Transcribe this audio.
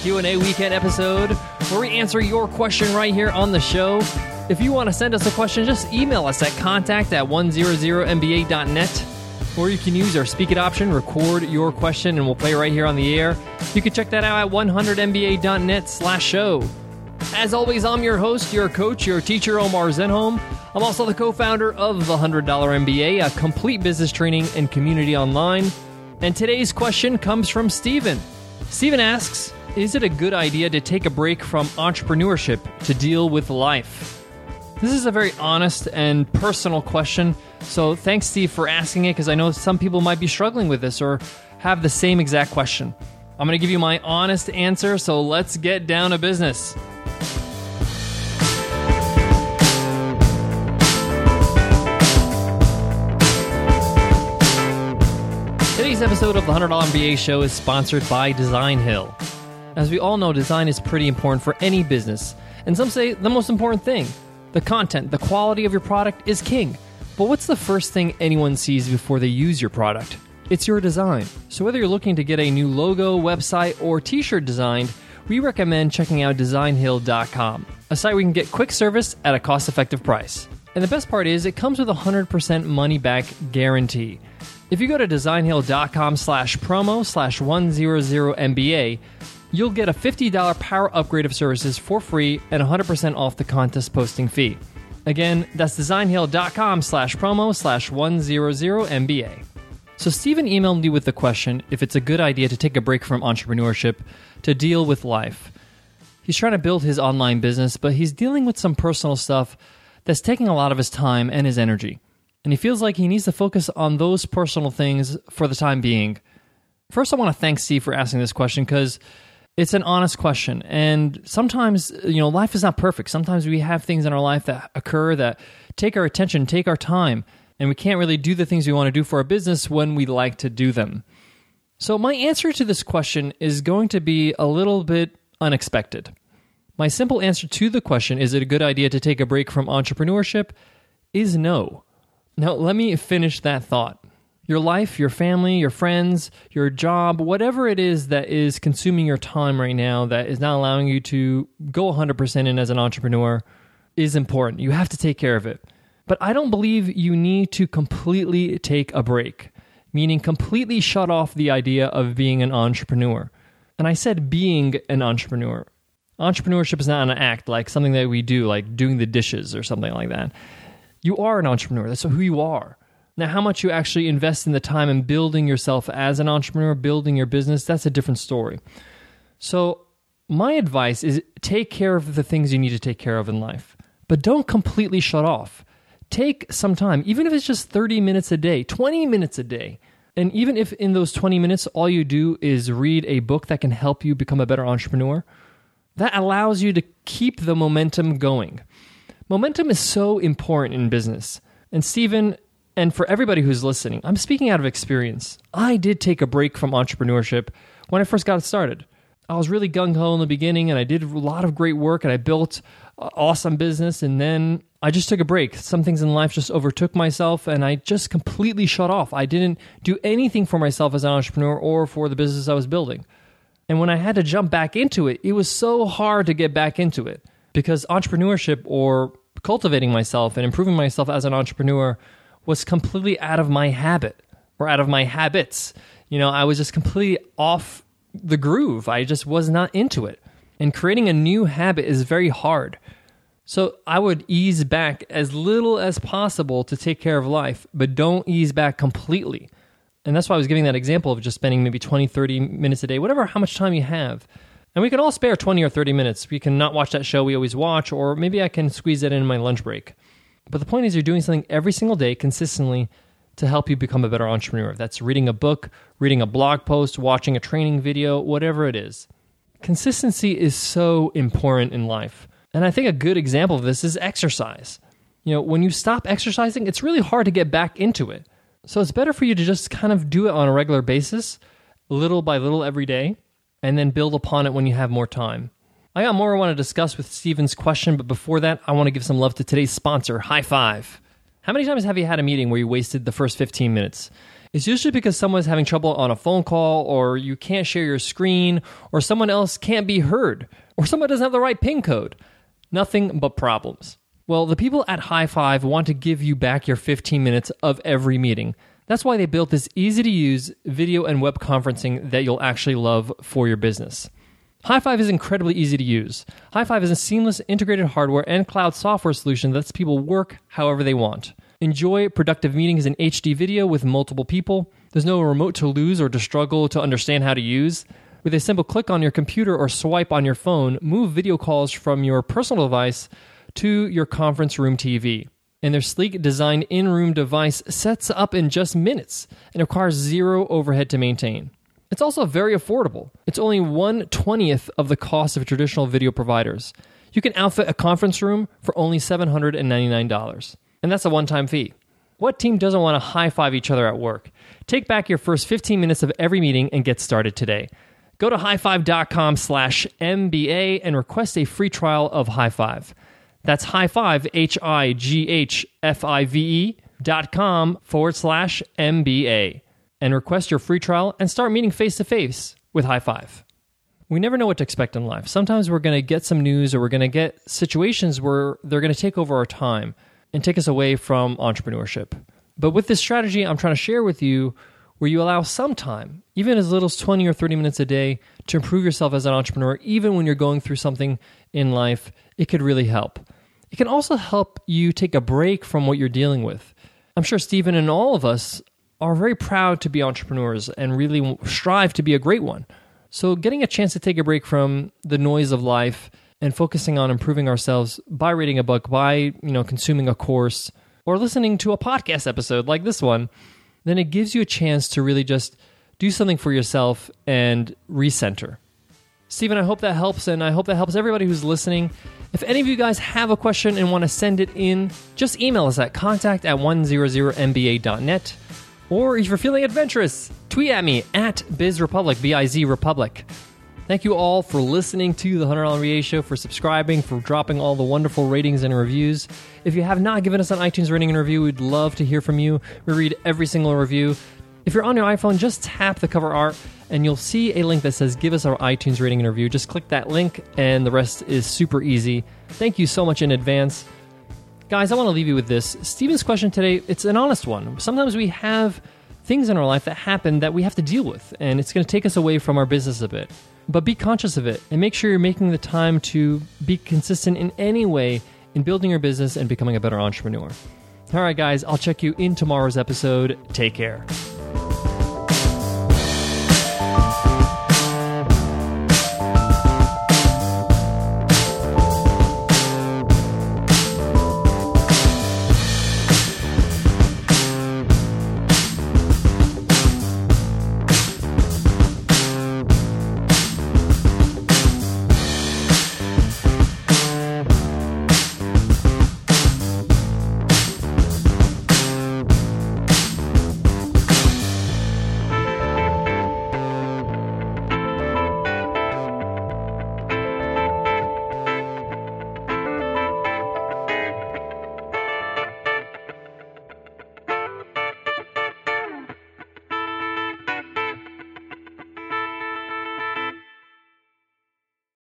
Q&A weekend episode where we answer your question right here on the show. If you want to send us a question, just email us at contact at 100mba.net or you can use our Speak It option, record your question, and we'll play right here on the air. You can check that out at 100mba.net slash show. As always, I'm your host, your coach, your teacher, Omar Zenhom. I'm also the co-founder of the $100 MBA, a complete business training and community online. And today's question comes from Steven. Steven asks, is it a good idea to take a break from entrepreneurship to deal with life? This is a very honest and personal question. So thanks, Steve, for asking it because I know some people might be struggling with this or have the same exact question. I'm going to give you my honest answer, so let's get down to business. Today's episode of the $100 MBA show is sponsored by DesignHill. As we all know, design is pretty important for any business, and some say the most important thing. The content, the quality of your product is king. But what's the first thing anyone sees before they use your product? It's your design. So whether you're looking to get a new logo, website, or t shirt designed, we recommend checking out designhill.com, a site where you can get quick service at a cost effective price. And the best part is it comes with a 100% money back guarantee. If you go to designhill.com slash promo slash 100MBA, you'll get a $50 power upgrade of services for free and 100% off the contest posting fee. Again, that's designhill.com slash promo slash 100MBA. So Steven emailed me with the question if it's a good idea to take a break from entrepreneurship to deal with life. He's trying to build his online business, but he's dealing with some personal stuff that's taking a lot of his time and his energy. And he feels like he needs to focus on those personal things for the time being. First, I want to thank Steve for asking this question because it's an honest question. And sometimes, you know, life is not perfect. Sometimes we have things in our life that occur that take our attention, take our time, and we can't really do the things we want to do for our business when we like to do them. So, my answer to this question is going to be a little bit unexpected. My simple answer to the question, is it a good idea to take a break from entrepreneurship, is no. Now, let me finish that thought. Your life, your family, your friends, your job, whatever it is that is consuming your time right now that is not allowing you to go 100% in as an entrepreneur is important. You have to take care of it. But I don't believe you need to completely take a break, meaning completely shut off the idea of being an entrepreneur. And I said being an entrepreneur. Entrepreneurship is not an act like something that we do, like doing the dishes or something like that. You are an entrepreneur. That's who you are. Now, how much you actually invest in the time in building yourself as an entrepreneur, building your business, that's a different story. So, my advice is take care of the things you need to take care of in life, but don't completely shut off take some time, even if it's just 30 minutes a day, 20 minutes a day. And even if in those 20 minutes, all you do is read a book that can help you become a better entrepreneur, that allows you to keep the momentum going. Momentum is so important in business. And Steven, and for everybody who's listening, I'm speaking out of experience. I did take a break from entrepreneurship when I first got started. I was really gung ho in the beginning and I did a lot of great work and I built awesome business. And then I just took a break. Some things in life just overtook myself and I just completely shut off. I didn't do anything for myself as an entrepreneur or for the business I was building. And when I had to jump back into it, it was so hard to get back into it because entrepreneurship or cultivating myself and improving myself as an entrepreneur was completely out of my habit or out of my habits. You know, I was just completely off the groove. I just was not into it. And creating a new habit is very hard. So I would ease back as little as possible to take care of life, but don't ease back completely. And that's why I was giving that example of just spending maybe 20, 30 minutes a day, whatever, how much time you have. And we can all spare 20 or 30 minutes. We can not watch that show we always watch, or maybe I can squeeze that in my lunch break. But the point is, you're doing something every single day consistently to help you become a better entrepreneur. That's reading a book, reading a blog post, watching a training video, whatever it is. Consistency is so important in life. And I think a good example of this is exercise. You know, when you stop exercising, it's really hard to get back into it. So it's better for you to just kind of do it on a regular basis, little by little every day, and then build upon it when you have more time. I got more I want to discuss with Steven's question, but before that, I want to give some love to today's sponsor, High Five. How many times have you had a meeting where you wasted the first 15 minutes? it's usually because someone's having trouble on a phone call, or you can't share your screen, or someone else can't be heard, or someone doesn't have the right PIN code. Nothing but problems. Well, the people at High Five want to give you back your 15 minutes of every meeting. That's why they built this easy to use video and web conferencing that you'll actually love for your business. High Five is incredibly easy to use. High Five is a seamless integrated hardware and cloud software solution that lets people work however they want. Enjoy productive meetings in HD video with multiple people. There's no remote to lose or to struggle to understand how to use. With a simple click on your computer or swipe on your phone, move video calls from your personal device to your conference room TV. And their sleek designed in room device sets up in just minutes and requires zero overhead to maintain. It's also very affordable. It's only 1 20th of the cost of traditional video providers. You can outfit a conference room for only $799, and that's a one time fee. What team doesn't want to high five each other at work? Take back your first 15 minutes of every meeting and get started today. Go to highfive.com slash MBA and request a free trial of High Five. That's high five, H I G H F I V E dot com forward slash MBA and request your free trial and start meeting face to face with High Five. We never know what to expect in life. Sometimes we're going to get some news or we're going to get situations where they're going to take over our time and take us away from entrepreneurship. But with this strategy I'm trying to share with you, where you allow some time, even as little as 20 or 30 minutes a day, to improve yourself as an entrepreneur, even when you're going through something in life, it could really help. It can also help you take a break from what you're dealing with. I'm sure Steven and all of us are very proud to be entrepreneurs and really strive to be a great one. So, getting a chance to take a break from the noise of life and focusing on improving ourselves by reading a book, by you know consuming a course, or listening to a podcast episode like this one, then it gives you a chance to really just do something for yourself and recenter. Steven, I hope that helps, and I hope that helps everybody who's listening. If any of you guys have a question and want to send it in, just email us at contact at 100mba.net. Or if you're feeling adventurous, tweet at me at BizRepublic, B I Z Republic. Thank you all for listening to the $100 MBA show, for subscribing, for dropping all the wonderful ratings and reviews. If you have not given us an iTunes rating and review, we'd love to hear from you. We read every single review. If you're on your iPhone, just tap the cover art and you'll see a link that says give us our iTunes rating and review. Just click that link and the rest is super easy. Thank you so much in advance. Guys, I want to leave you with this. Steven's question today, it's an honest one. Sometimes we have things in our life that happen that we have to deal with, and it's going to take us away from our business a bit. But be conscious of it and make sure you're making the time to be consistent in any way in building your business and becoming a better entrepreneur. All right, guys, I'll check you in tomorrow's episode. Take care.